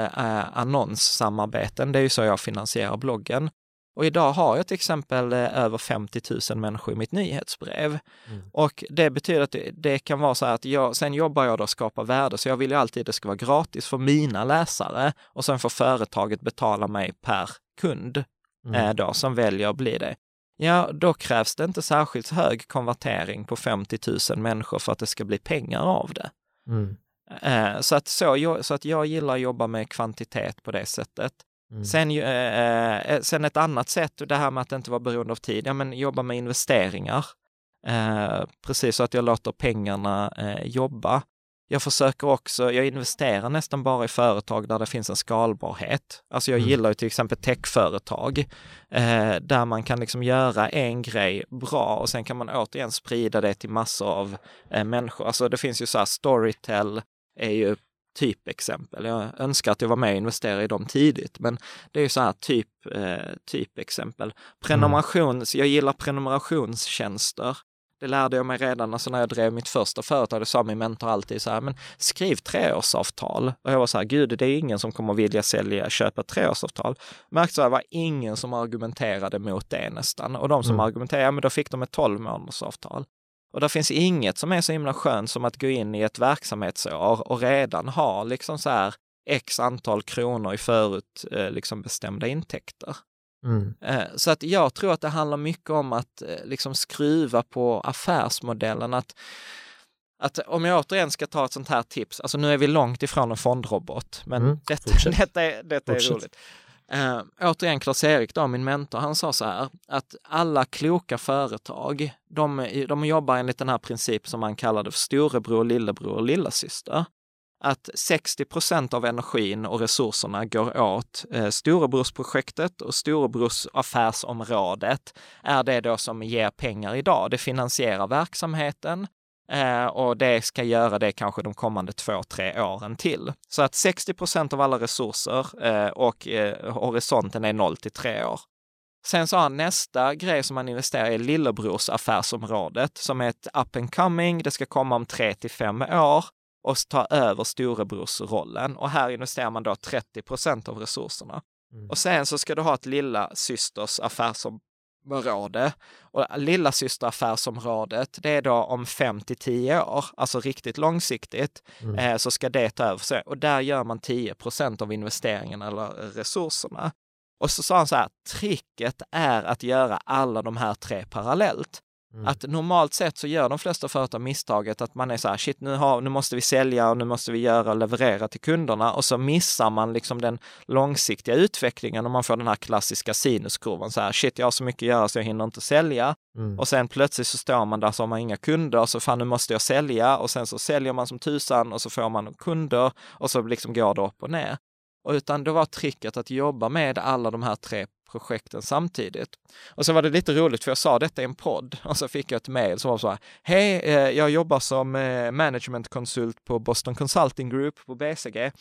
[SPEAKER 2] annonssamarbeten, det är ju så jag finansierar bloggen. Och idag har jag till exempel över 50 000 människor i mitt nyhetsbrev. Mm. Och det betyder att det, det, kan vara så här att jag, sen jobbar jag då och skapar värde, så jag vill ju alltid att det ska vara gratis för mina läsare och sen får företaget betala mig per kund mm. eh, då, som väljer att bli det. Ja, då krävs det inte särskilt hög konvertering på 50 000 människor för att det ska bli pengar av det. Mm. Eh, så, att så, så att jag gillar att jobba med kvantitet på det sättet. Mm. Sen, eh, eh, sen ett annat sätt, det här med att inte vara beroende av tid, ja men jobba med investeringar. Eh, precis så att jag låter pengarna eh, jobba. Jag försöker också, jag investerar nästan bara i företag där det finns en skalbarhet. Alltså jag mm. gillar ju till exempel techföretag eh, där man kan liksom göra en grej bra och sen kan man återigen sprida det till massor av eh, människor. Alltså det finns ju så här Storytel är ju typexempel. Jag önskar att jag var med och investerade i dem tidigt, men det är ju så här typ, eh, typexempel. Prenumerations, mm. jag gillar prenumerationstjänster. Det lärde jag mig redan alltså när jag drev mitt första företag. Det sa min mentor alltid så här, men skriv treårsavtal. Och jag var så här, gud, det är ingen som kommer vilja sälja, köpa treårsavtal. Märkte så här, det var ingen som argumenterade mot det nästan. Och de som mm. argumenterade, men då fick de ett 12 månadersavtal. Och det finns inget som är så himla skönt som att gå in i ett verksamhetsår och redan ha liksom så här x antal kronor i förut eh, liksom bestämda intäkter. Mm. Eh, så att jag tror att det handlar mycket om att eh, liksom skruva på affärsmodellen. Att, att om jag återigen ska ta ett sånt här tips, alltså nu är vi långt ifrån en fondrobot, men mm. detta, detta, är, detta är roligt. Uh, återigen Klas-Erik då, min mentor, han sa så här att alla kloka företag, de, de jobbar enligt den här principen som man kallade för storebror, lillebror och lillasyster. Att 60 procent av energin och resurserna går åt eh, storebrorsprojektet och storebrors affärsområdet är det då som ger pengar idag. Det finansierar verksamheten, Eh, och det ska göra det kanske de kommande två, tre åren till. Så att 60 procent av alla resurser eh, och eh, horisonten är 0 till 3 år. Sen så har han nästa grej som man investerar i lillebrors affärsområdet som är ett up and coming. Det ska komma om 3 till 5 år och ta över storebrorsrollen. Och här investerar man då 30 procent av resurserna. Mm. Och sen så ska du ha ett lilla systers affärsområde. Och lilla systeraffärsområdet, det är då om fem till tio år, alltså riktigt långsiktigt, mm. eh, så ska det ta över sig. Och där gör man 10 procent av investeringarna eller resurserna. Och så sa han så här, tricket är att göra alla de här tre parallellt. Mm. Att normalt sett så gör de flesta företag misstaget att man är så här, shit nu, har, nu måste vi sälja och nu måste vi göra och leverera till kunderna och så missar man liksom den långsiktiga utvecklingen och man får den här klassiska sinuskurvan så här, shit jag har så mycket att göra så jag hinner inte sälja. Mm. Och sen plötsligt så står man där så har man inga kunder, så fan nu måste jag sälja och sen så säljer man som tusan och så får man kunder och så liksom går det upp och ner. utan det var tricket att jobba med alla de här tre projekten samtidigt. Och så var det lite roligt för jag sa detta i en podd och så fick jag ett mejl som var så här, hej, eh, jag jobbar som eh, managementkonsult på Boston Consulting Group på BCG.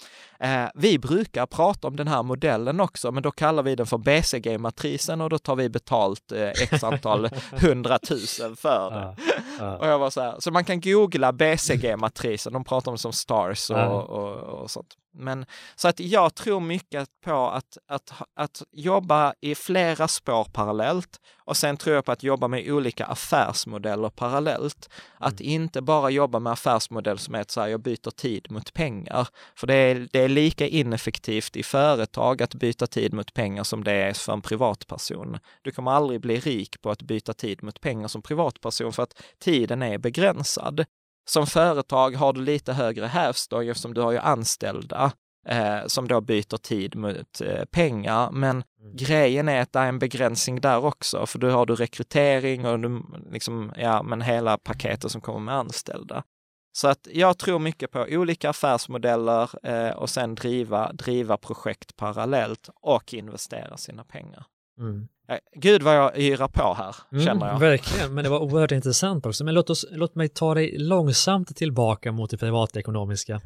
[SPEAKER 2] Eh, vi brukar prata om den här modellen också, men då kallar vi den för BCG-matrisen och då tar vi betalt x antal hundratusen för det. Och jag var så här, så man kan googla BCG-matrisen, de pratar om det som stars och, och, och sånt. Men så att jag tror mycket på att, att, att jobba i flera spår parallellt och sen tror jag på att jobba med olika affärsmodeller parallellt. Att mm. inte bara jobba med affärsmodell som är att säga jag byter tid mot pengar. För det är, det är lika ineffektivt i företag att byta tid mot pengar som det är för en privatperson. Du kommer aldrig bli rik på att byta tid mot pengar som privatperson för att tiden är begränsad. Som företag har du lite högre hävstång eftersom du har ju anställda eh, som då byter tid mot eh, pengar. Men mm. grejen är att det är en begränsning där också, för då har du rekrytering och du, liksom, ja, men hela paketet som kommer med anställda. Så att jag tror mycket på olika affärsmodeller eh, och sen driva, driva projekt parallellt och investera sina pengar. Mm. Gud vad jag yrar på här, mm, känner jag.
[SPEAKER 1] Verkligen, men det var oerhört intressant också. Men låt, oss, låt mig ta dig långsamt tillbaka mot det privatekonomiska.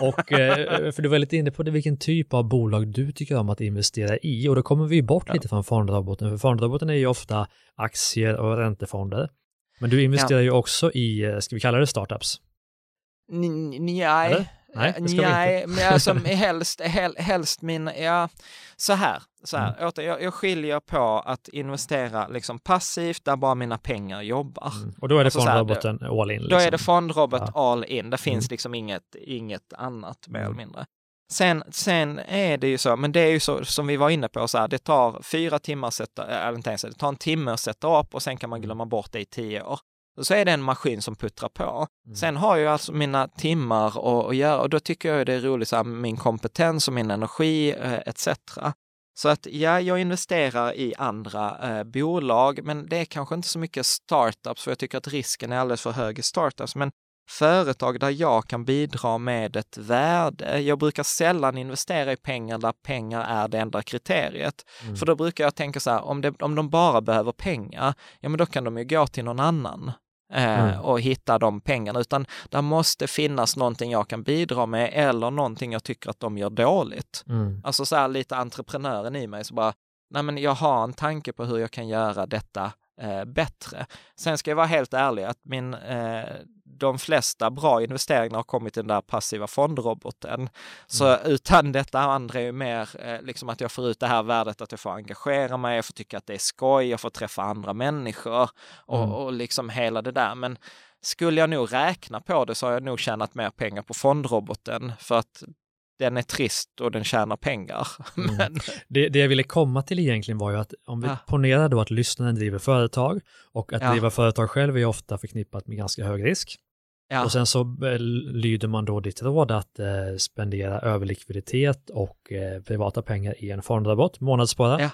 [SPEAKER 1] Och, eh, för du var lite inne på det, vilken typ av bolag du tycker om att investera i. Och då kommer vi bort ja. lite från fondrabatten, för fondrabatten är ju ofta aktier och räntefonder. Men du investerar ja. ju också i, eh, ska vi kalla det startups?
[SPEAKER 2] Nej. Nej, det ska Nej, vi inte. men alltså helst, hel, helst min, ja, så här, så här, mm. åter, jag, jag skiljer på att investera liksom passivt där bara mina pengar jobbar. Mm.
[SPEAKER 1] Och då är det alltså fondroboten all in? Liksom.
[SPEAKER 2] Då är det liksom. fondrobot ja. all in, det finns mm. liksom inget, inget annat mer eller mm. mindre. Sen, sen är det ju så, men det är ju så som vi var inne på, så här, det tar fyra timmar att sätta, eller inte ens, det tar en timme att sätta upp och sen kan man mm. glömma bort det i tio år så är det en maskin som puttrar på. Mm. Sen har jag alltså mina timmar att göra och då tycker jag det är roligt, så här, min kompetens och min energi eh, etc. Så att ja, jag investerar i andra eh, bolag, men det är kanske inte så mycket startups, för jag tycker att risken är alldeles för hög i startups. Men företag där jag kan bidra med ett värde. Jag brukar sällan investera i pengar där pengar är det enda kriteriet. Mm. För då brukar jag tänka så här, om, det, om de bara behöver pengar, ja men då kan de ju gå till någon annan. Mm. och hitta de pengarna, utan det måste finnas någonting jag kan bidra med eller någonting jag tycker att de gör dåligt. Mm. Alltså så här lite entreprenören i mig, så bara, nej men jag har en tanke på hur jag kan göra detta eh, bättre. Sen ska jag vara helt ärlig att min, eh, de flesta bra investeringar har kommit i den där passiva fondroboten. Så mm. utan detta andra är ju mer eh, liksom att jag får ut det här värdet att jag får engagera mig, jag får tycka att det är skoj, jag får träffa andra människor och, mm. och liksom hela det där. Men skulle jag nog räkna på det så har jag nog tjänat mer pengar på fondroboten för att den är trist och den tjänar pengar.
[SPEAKER 1] Mm. Men... Det, det, jag ville komma till egentligen var ju att om vi ja. ponerar då att lyssnaren driver företag och att ja. driva företag själv är ofta förknippat med ganska hög risk. Ja. Och sen så eh, lyder man då ditt råd att eh, spendera överlikviditet och eh, privata pengar i en fondrabatt, månadsspara. Ja.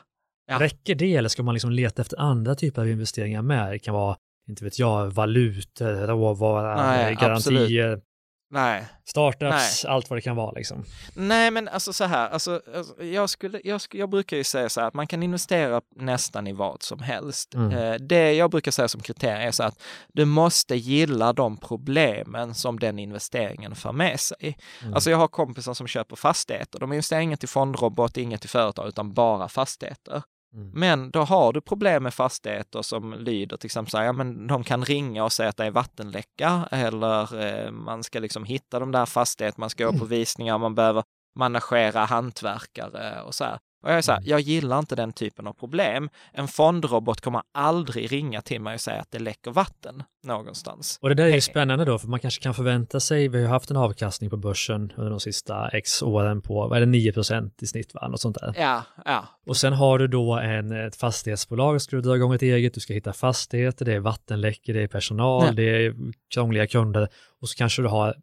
[SPEAKER 1] Ja. Räcker det eller ska man liksom leta efter andra typer av investeringar med? Det kan vara, inte vet jag, valutor, råvara, garantier, absolut. Nej. Startups, Nej. allt vad det kan vara liksom.
[SPEAKER 2] Nej, men alltså så här, alltså, alltså jag, skulle, jag, jag brukar ju säga så här att man kan investera nästan i vad som helst. Mm. Eh, det jag brukar säga som kriterium är så att du måste gilla de problemen som den investeringen för med sig. Mm. Alltså jag har kompisar som köper fastigheter, de investerar inget i fondrobot, inget i företag, utan bara fastigheter. Mm. Men då har du problem med fastigheter som lyder till exempel så här, ja men de kan ringa och säga att det är vattenläcka eller eh, man ska liksom hitta de där fastigheterna, man ska gå på mm. visningar, man behöver managera hantverkare och så här. Och jag är så här, mm. jag gillar inte den typen av problem. En fondrobot kommer aldrig ringa till mig och säga att det läcker vatten någonstans.
[SPEAKER 1] Och det där är ju spännande då, för man kanske kan förvänta sig, vi har haft en avkastning på börsen under de sista x åren på, vad är det, 9% i snitt, va? Något sånt där.
[SPEAKER 2] Ja, ja.
[SPEAKER 1] Och sen har du då en, ett fastighetsbolag, ska du dra igång ett eget, du ska hitta fastigheter, det är vattenläckor, det är personal, ja. det är krångliga kunder och så kanske du har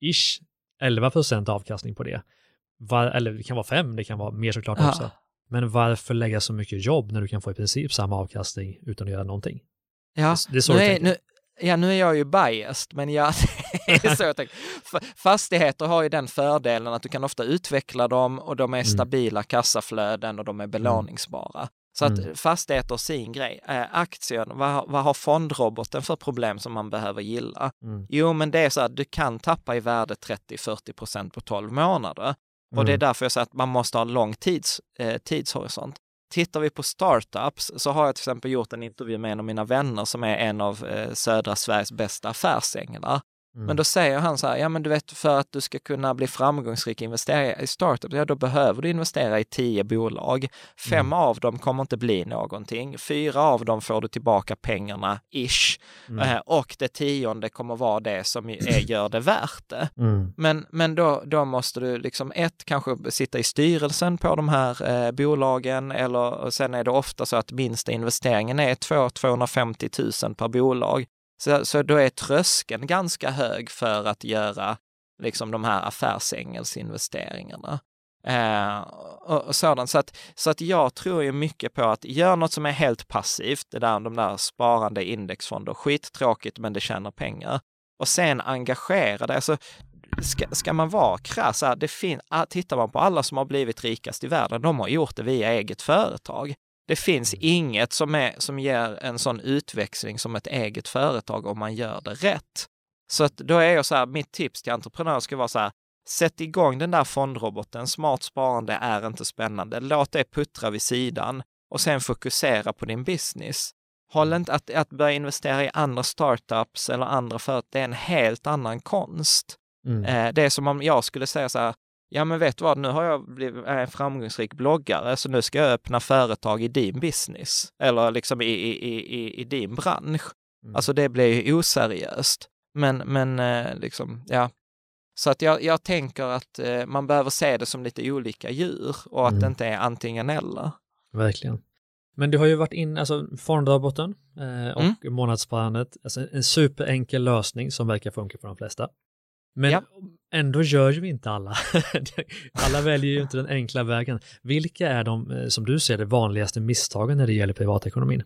[SPEAKER 1] ish 11% avkastning på det var, eller det kan vara fem, det kan vara mer såklart ja. också. Men varför lägga så mycket jobb när du kan få i princip samma avkastning utan att göra någonting?
[SPEAKER 2] Ja, det, det är nu, är, nu, ja nu är jag ju biased, men ja, det är så jag tänker. Fastigheter har ju den fördelen att du kan ofta utveckla dem och de är mm. stabila kassaflöden och de är mm. belåningsbara. Så att mm. fastigheter sin grej. Äh, aktier, vad, vad har fondroboten för problem som man behöver gilla? Mm. Jo, men det är så att du kan tappa i värde 30-40 procent på 12 månader. Mm. Och det är mm. därför jag säger att man måste ha en lång tids, eh, tidshorisont. Tittar vi på startups så har jag till exempel gjort en intervju med en av mina vänner som är en av eh, södra Sveriges bästa affärsänglar. Mm. Men då säger han så här, ja men du vet för att du ska kunna bli framgångsrik investerare i startup, ja då behöver du investera i tio bolag. Fem mm. av dem kommer inte bli någonting. Fyra av dem får du tillbaka pengarna, ish. Mm. Eh, och det tionde kommer vara det som är, gör det värt det. Mm. Men, men då, då måste du liksom ett, kanske sitta i styrelsen på de här eh, bolagen eller sen är det ofta så att minsta investeringen är 200-250 000 per bolag. Så, så då är tröskeln ganska hög för att göra liksom de här affärsängelsinvesteringarna. Eh, och, och sådant. Så att, så att jag tror ju mycket på att göra något som är helt passivt, det där, de där sparande indexfonder, skittråkigt men det tjänar pengar. Och sen engagera dig. Alltså, ska, ska man vara krass, det fin- ah, tittar man på alla som har blivit rikast i världen, de har gjort det via eget företag. Det finns mm. inget som, är, som ger en sån utväxling som ett eget företag om man gör det rätt. Så att då är jag så här, mitt tips till entreprenörer ska vara så här, sätt igång den där fondroboten. Smart sparande är inte spännande. Låt det puttra vid sidan och sen fokusera på din business. Håll mm. inte att, att börja investera i andra startups eller andra företag, det är en helt annan konst. Mm. Eh, det är som om jag skulle säga så här, ja men vet du vad, nu har jag blivit en framgångsrik bloggare, så nu ska jag öppna företag i din business, eller liksom i, i, i, i din bransch. Mm. Alltså det blir ju oseriöst. Men, men eh, liksom, ja. Så att jag, jag tänker att eh, man behöver se det som lite olika djur och att mm. det inte är antingen eller.
[SPEAKER 1] Verkligen. Men du har ju varit in, alltså fondroboten eh, och mm. månadssparandet, alltså en superenkel lösning som verkar funka för de flesta. Men ja. ändå gör ju inte alla. alla väljer ju inte den enkla vägen. Vilka är de, eh, som du ser det, vanligaste misstagen när det gäller privatekonomin?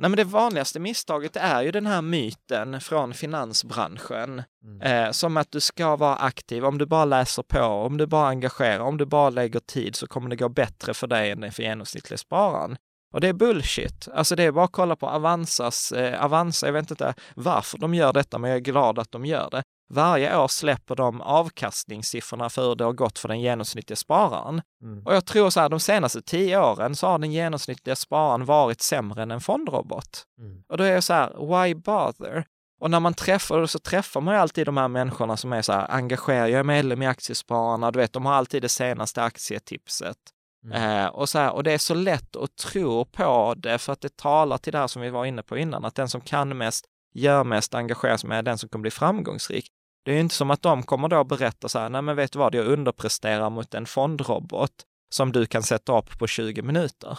[SPEAKER 2] Nej, men det vanligaste misstaget är ju den här myten från finansbranschen, mm. eh, som att du ska vara aktiv. Om du bara läser på, om du bara engagerar, om du bara lägger tid så kommer det gå bättre för dig än för genomsnittlig spararen. Och det är bullshit. Alltså det är bara att kolla på Avanzas, eh, Avanza, jag vet inte varför de gör detta, men jag är glad att de gör det. Varje år släpper de avkastningssiffrorna för hur det har gått för den genomsnittliga spararen. Mm. Och jag tror så här, de senaste tio åren så har den genomsnittliga spararen varit sämre än en fondrobot. Mm. Och då är jag så här, why bother? Och när man träffar, så träffar man ju alltid de här människorna som är så här, engagerade, jag är medlem i Aktiespararna, du vet, de har alltid det senaste aktietipset. Mm. Eh, och, så här, och det är så lätt att tro på det för att det talar till det här som vi var inne på innan, att den som kan mest, gör mest, engagerar sig med, den som kommer bli framgångsrik. Det är inte som att de kommer då berätta så här, nej men vet du vad, jag underpresterar mot en fondrobot som du kan sätta upp på 20 minuter.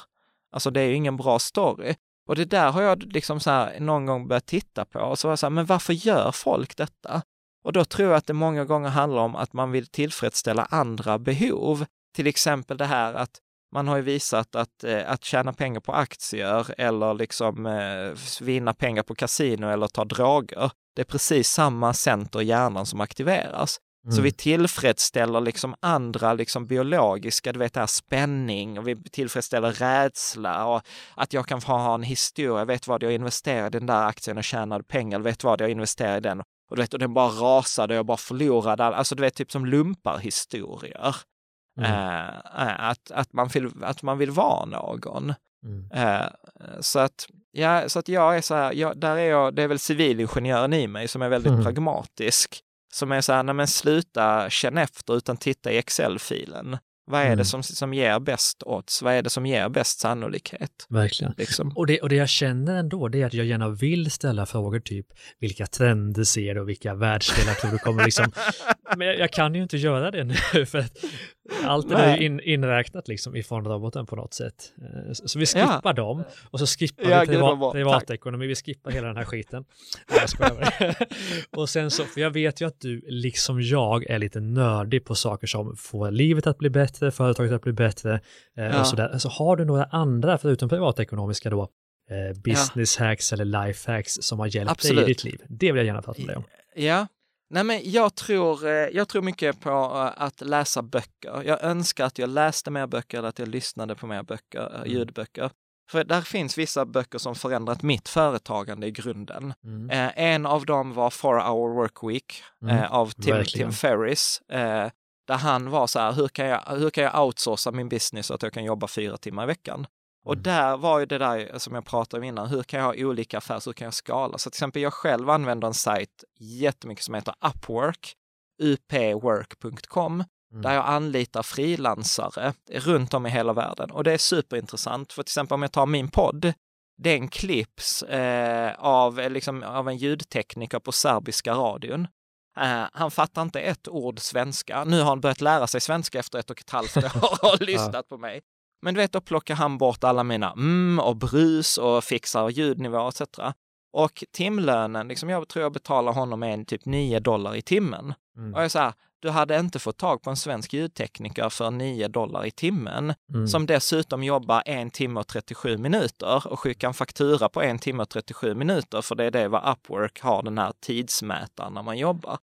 [SPEAKER 2] Alltså det är ju ingen bra story. Och det där har jag liksom så här någon gång börjat titta på och så var jag så här, men varför gör folk detta? Och då tror jag att det många gånger handlar om att man vill tillfredsställa andra behov. Till exempel det här att man har ju visat att, eh, att tjäna pengar på aktier eller liksom eh, vinna pengar på kasino eller ta droger, det är precis samma center i hjärnan som aktiveras. Mm. Så vi tillfredsställer liksom andra liksom biologiska, du vet det här spänning och vi tillfredsställer rädsla och att jag kan få ha en historia, vet vad jag investerade i den där aktien och tjänade pengar, vet vad jag investerade i den och du vet och den bara rasade och jag bara förlorade, alltså du vet typ som lumparhistorier. Mm. Uh, att, att, man vill, att man vill vara någon. Mm. Uh, så att Ja, så att jag är så här, jag, där är jag, det är väl civilingenjören i mig som är väldigt mm. pragmatisk. Som är så här, nej men sluta känna efter utan titta i Excel-filen. Vad är mm. det som, som ger bäst odds? Vad är det som ger bäst sannolikhet?
[SPEAKER 1] Verkligen. Liksom. Och, det, och det jag känner ändå, det är att jag gärna vill ställa frågor typ vilka trender ser du och vilka världsdelar tror du kommer liksom. Men jag, jag, kan ju inte göra det nu för att allt det där är in, inräknat liksom i fondroboten på något sätt. Eh, så vi skippar ja. dem och så skippar ja, vi privat, privatekonomi, vi skippar hela den här skiten. Jag och sen så, för jag vet ju att du liksom jag är lite nördig på saker som får livet att bli bättre, företaget att bli bättre eh, ja. och sådär. Så har du några andra, förutom privatekonomiska då, eh, business ja. hacks eller life hacks som har hjälpt
[SPEAKER 2] Absolut.
[SPEAKER 1] dig i ditt liv. Det vill jag gärna prata med dig om.
[SPEAKER 2] Ja, Nej, men jag tror, eh, jag tror mycket på eh, att läsa böcker. Jag önskar att jag läste mer böcker eller att jag lyssnade på mer böcker, eh, mm. ljudböcker. För där finns vissa böcker som förändrat mitt företagande i grunden. Mm. Eh, en av dem var Four Hour Work Week mm. av Tim, Tim Ferris. Eh, där han var så här, hur kan, jag, hur kan jag outsourca min business så att jag kan jobba fyra timmar i veckan? Och mm. där var ju det där som jag pratade om innan, hur kan jag ha olika affärer, hur kan jag skala? Så till exempel jag själv använder en sajt jättemycket som heter Upwork, upwork.com, mm. där jag anlitar frilansare runt om i hela världen. Och det är superintressant, för till exempel om jag tar min podd, den klipps eh, av, liksom, av en ljudtekniker på serbiska radion. Uh, han fattar inte ett ord svenska. Nu har han börjat lära sig svenska efter ett och ett halvt år och har lyssnat på mig. Men du vet, då plockar han bort alla mina mm och brus och fixar ljudnivå etc. Och timlönen, liksom jag tror jag betalar honom en typ 9 dollar i timmen. Mm. Och jag säger, du hade inte fått tag på en svensk ljudtekniker för 9 dollar i timmen, mm. som dessutom jobbar en timme och 37 minuter och skickar en faktura på en timme och 37 minuter, för det är det vad Upwork har den här tidsmätaren när man jobbar.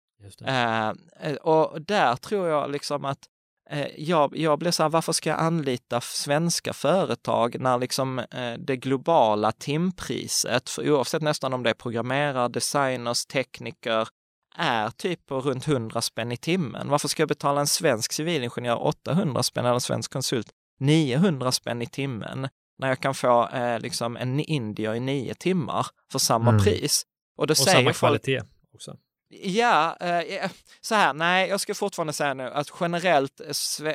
[SPEAKER 2] Eh, eh, och där tror jag liksom att Eh, jag, jag blev så här, varför ska jag anlita svenska företag när liksom eh, det globala timpriset, för oavsett nästan om det är programmerare, designers, tekniker, är typ på runt 100 spänn i timmen. Varför ska jag betala en svensk civilingenjör 800 spänn eller en svensk konsult 900 spänn i timmen när jag kan få eh, liksom en indier i nio timmar för samma mm. pris? Och, då och säger
[SPEAKER 1] samma kvalitet också.
[SPEAKER 2] Ja, eh, så här, nej, jag ska fortfarande säga nu att generellt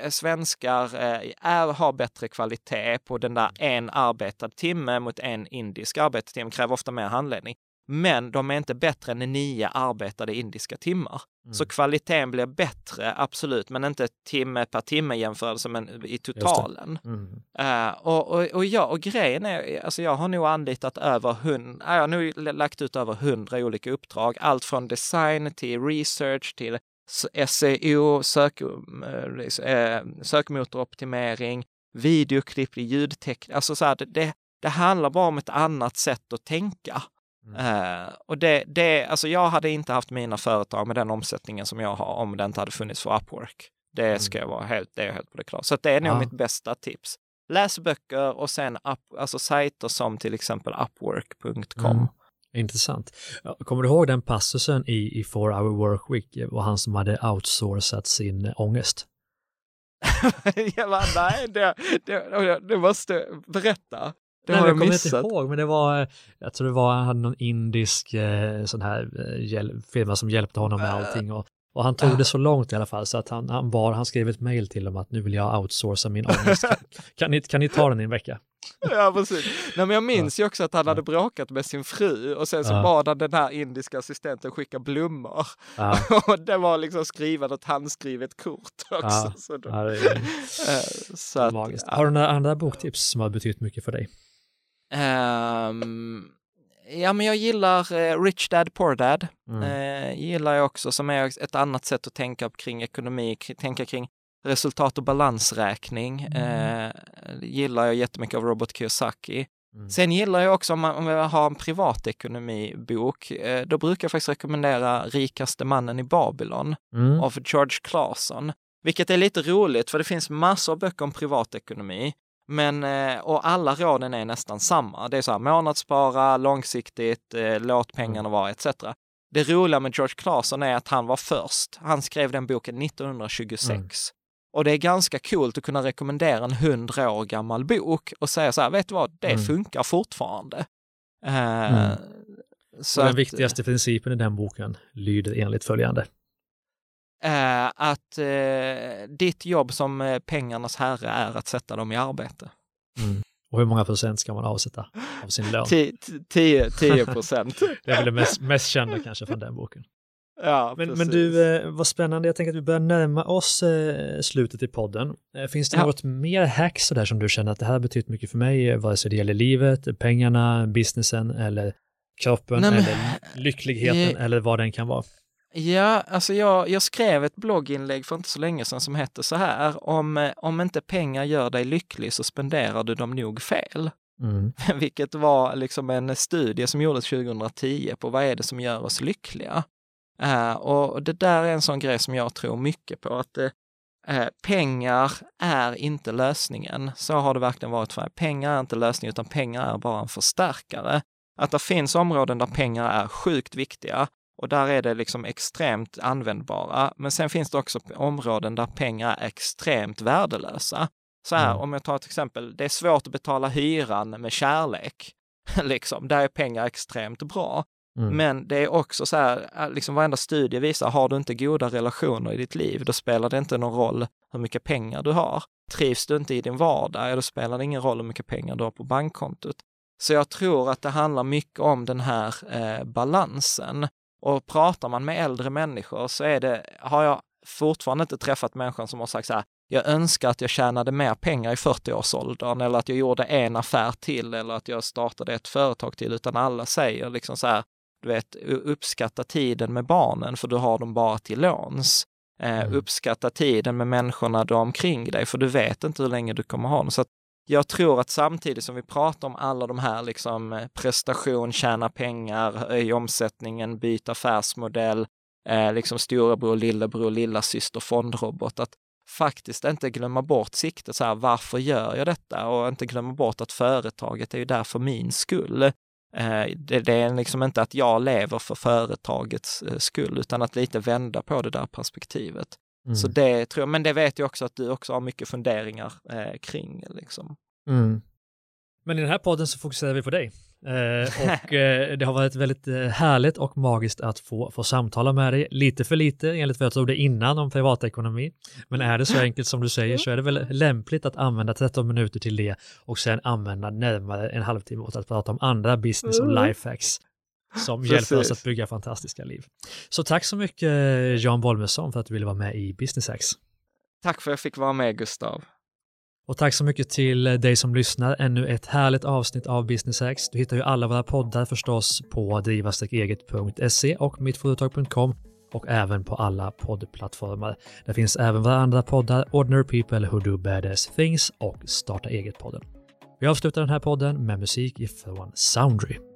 [SPEAKER 2] svenskar eh, är, har bättre kvalitet på den där en arbetad timme mot en indisk arbetad timme, kräver ofta mer handledning men de är inte bättre än nio arbetade indiska timmar. Mm. Så kvaliteten blir bättre, absolut, men inte timme per timme jämförelse men i totalen. Mm. Uh, och, och, och, ja, och grejen är, alltså jag har nog anlitat över hundra, jag har nog lagt ut över hundra olika uppdrag, allt från design till research till SEO, sök, äh, sökmotoroptimering, videoklipp, ljudteknik, alltså så här, det, det handlar bara om ett annat sätt att tänka. Uh, och det, det, alltså jag hade inte haft mina företag med den omsättningen som jag har om det inte hade funnits för Upwork. Det mm. ska jag vara helt, det är jag helt på det klara. Så det är nog ja. mitt bästa tips. Läs böcker och sen up, alltså sajter som till exempel upwork.com. Mm.
[SPEAKER 1] Intressant. Kommer du ihåg den passusen i, i Four Hour Work Week? var han som hade outsourcat sin ångest.
[SPEAKER 2] bara, nej, det, det, det måste berätta.
[SPEAKER 1] Det har jag, jag missat. inte ihåg, men det var, jag tror det var, han hade någon indisk eh, sån här eh, firma som hjälpte honom med allting och, och han tog det så långt i alla fall så att han, han, var, han skrev ett mail till dem att nu vill jag outsourca min ångest. Kan, kan, ni, kan ni ta den i en vecka?
[SPEAKER 2] Ja, precis. Nej, men jag minns ju också att han hade bråkat med sin fru och sen så ja. bad han den här indiska assistenten skicka blommor. Ja. och det var liksom skrivet ett handskrivet kort också. Ja. Så, då, ja.
[SPEAKER 1] Eh, så att, Har du några andra boktips som har betytt mycket för dig?
[SPEAKER 2] Um, ja, men jag gillar uh, Rich Dad Poor Dad. Mm. Uh, gillar jag också som är ett annat sätt att tänka kring ekonomi, tänka kring resultat och balansräkning. Mm. Uh, gillar jag jättemycket av Robert Kiyosaki. Mm. Sen gillar jag också om man, om man har en privatekonomibok, eh, då brukar jag faktiskt rekommendera Rikaste mannen i Babylon mm. av George Clason. Vilket är lite roligt för det finns massor av böcker om privatekonomi. Men, eh, och alla råden är nästan samma. Det är så här månadsspara, långsiktigt, eh, låt pengarna mm. vara etc. Det roliga med George Clason är att han var först. Han skrev den boken 1926. Mm. Och det är ganska coolt att kunna rekommendera en hundra år gammal bok och säga så här, vet du vad, det mm. funkar fortfarande. Uh,
[SPEAKER 1] mm. Den att, viktigaste principen i den boken lyder enligt följande.
[SPEAKER 2] Uh, att uh, ditt jobb som uh, pengarnas herre är att sätta dem i arbete.
[SPEAKER 1] Mm. Och hur många procent ska man avsätta av sin lön?
[SPEAKER 2] 10 procent.
[SPEAKER 1] det är väl det mest, mest kända kanske från den boken. Ja, men, men du, eh, vad spännande. Jag tänker att vi börjar närma oss eh, slutet i podden. Eh, finns det ja. något mer hacks där som du känner att det här har betytt mycket för mig, vare sig det gäller livet, pengarna, businessen eller kroppen Nej, men, eller lyckligheten eller vad den kan vara?
[SPEAKER 2] Ja, alltså jag, jag skrev ett blogginlägg för inte så länge sedan som hette så här, om, om inte pengar gör dig lycklig så spenderar du dem nog fel. Mm. Vilket var liksom en studie som gjordes 2010 på vad är det som gör oss lyckliga? Uh, och det där är en sån grej som jag tror mycket på, att uh, pengar är inte lösningen. Så har det verkligen varit för mig. Pengar är inte lösningen, utan pengar är bara en förstärkare. Att det finns områden där pengar är sjukt viktiga och där är det liksom extremt användbara. Men sen finns det också områden där pengar är extremt värdelösa. Så här, mm. om jag tar ett exempel, det är svårt att betala hyran med kärlek. liksom, där är pengar extremt bra. Mm. Men det är också så här, äh, liksom varenda studie visar, har du inte goda relationer i ditt liv, då spelar det inte någon roll hur mycket pengar du har. Trivs du inte i din vardag, då spelar det ingen roll hur mycket pengar du har på bankkontot. Så jag tror att det handlar mycket om den här eh, balansen. Och pratar man med äldre människor så är det, har jag fortfarande inte träffat människor som har sagt så här, jag önskar att jag tjänade mer pengar i 40-årsåldern eller att jag gjorde en affär till eller att jag startade ett företag till, utan alla säger liksom så här, du vet, uppskatta tiden med barnen för du har dem bara till låns. Eh, mm. Uppskatta tiden med människorna du har omkring dig för du vet inte hur länge du kommer ha dem. Så jag tror att samtidigt som vi pratar om alla de här liksom eh, prestation, tjäna pengar, höja omsättningen, byta affärsmodell, eh, liksom storebror, lillebror, lillasyster, fondrobot, att faktiskt inte glömma bort siktet, så här, varför gör jag detta? Och inte glömma bort att företaget är ju där för min skull. Eh, det, det, är liksom inte att jag lever för företagets eh, skull, utan att lite vända på det där perspektivet. Mm. Så det tror jag, men det vet jag också att du också har mycket funderingar eh, kring. Liksom. Mm.
[SPEAKER 1] Men i den här podden så fokuserar vi på dig. Eh, och eh, det har varit väldigt eh, härligt och magiskt att få, få samtala med dig lite för lite enligt vad jag trodde innan om privatekonomi. Men är det så enkelt som du säger så är det väl lämpligt att använda 13 minuter till det och sen använda närmare en halvtimme åt att prata om andra business och mm. lifehacks som hjälper oss att bygga fantastiska liv. Så tack så mycket Jan Bolmesson för att du ville vara med i Business Hacks.
[SPEAKER 2] Tack för att jag fick vara med Gustav.
[SPEAKER 1] Och tack så mycket till dig som lyssnar. Ännu ett härligt avsnitt av Business Hacks. Du hittar ju alla våra poddar förstås på driva-eget.se och mittföretag.com och även på alla poddplattformar. Där finns även våra andra poddar, Ordinary People Who Do Badass Things och Starta Eget-podden. Vi avslutar den här podden med musik ifrån Soundry.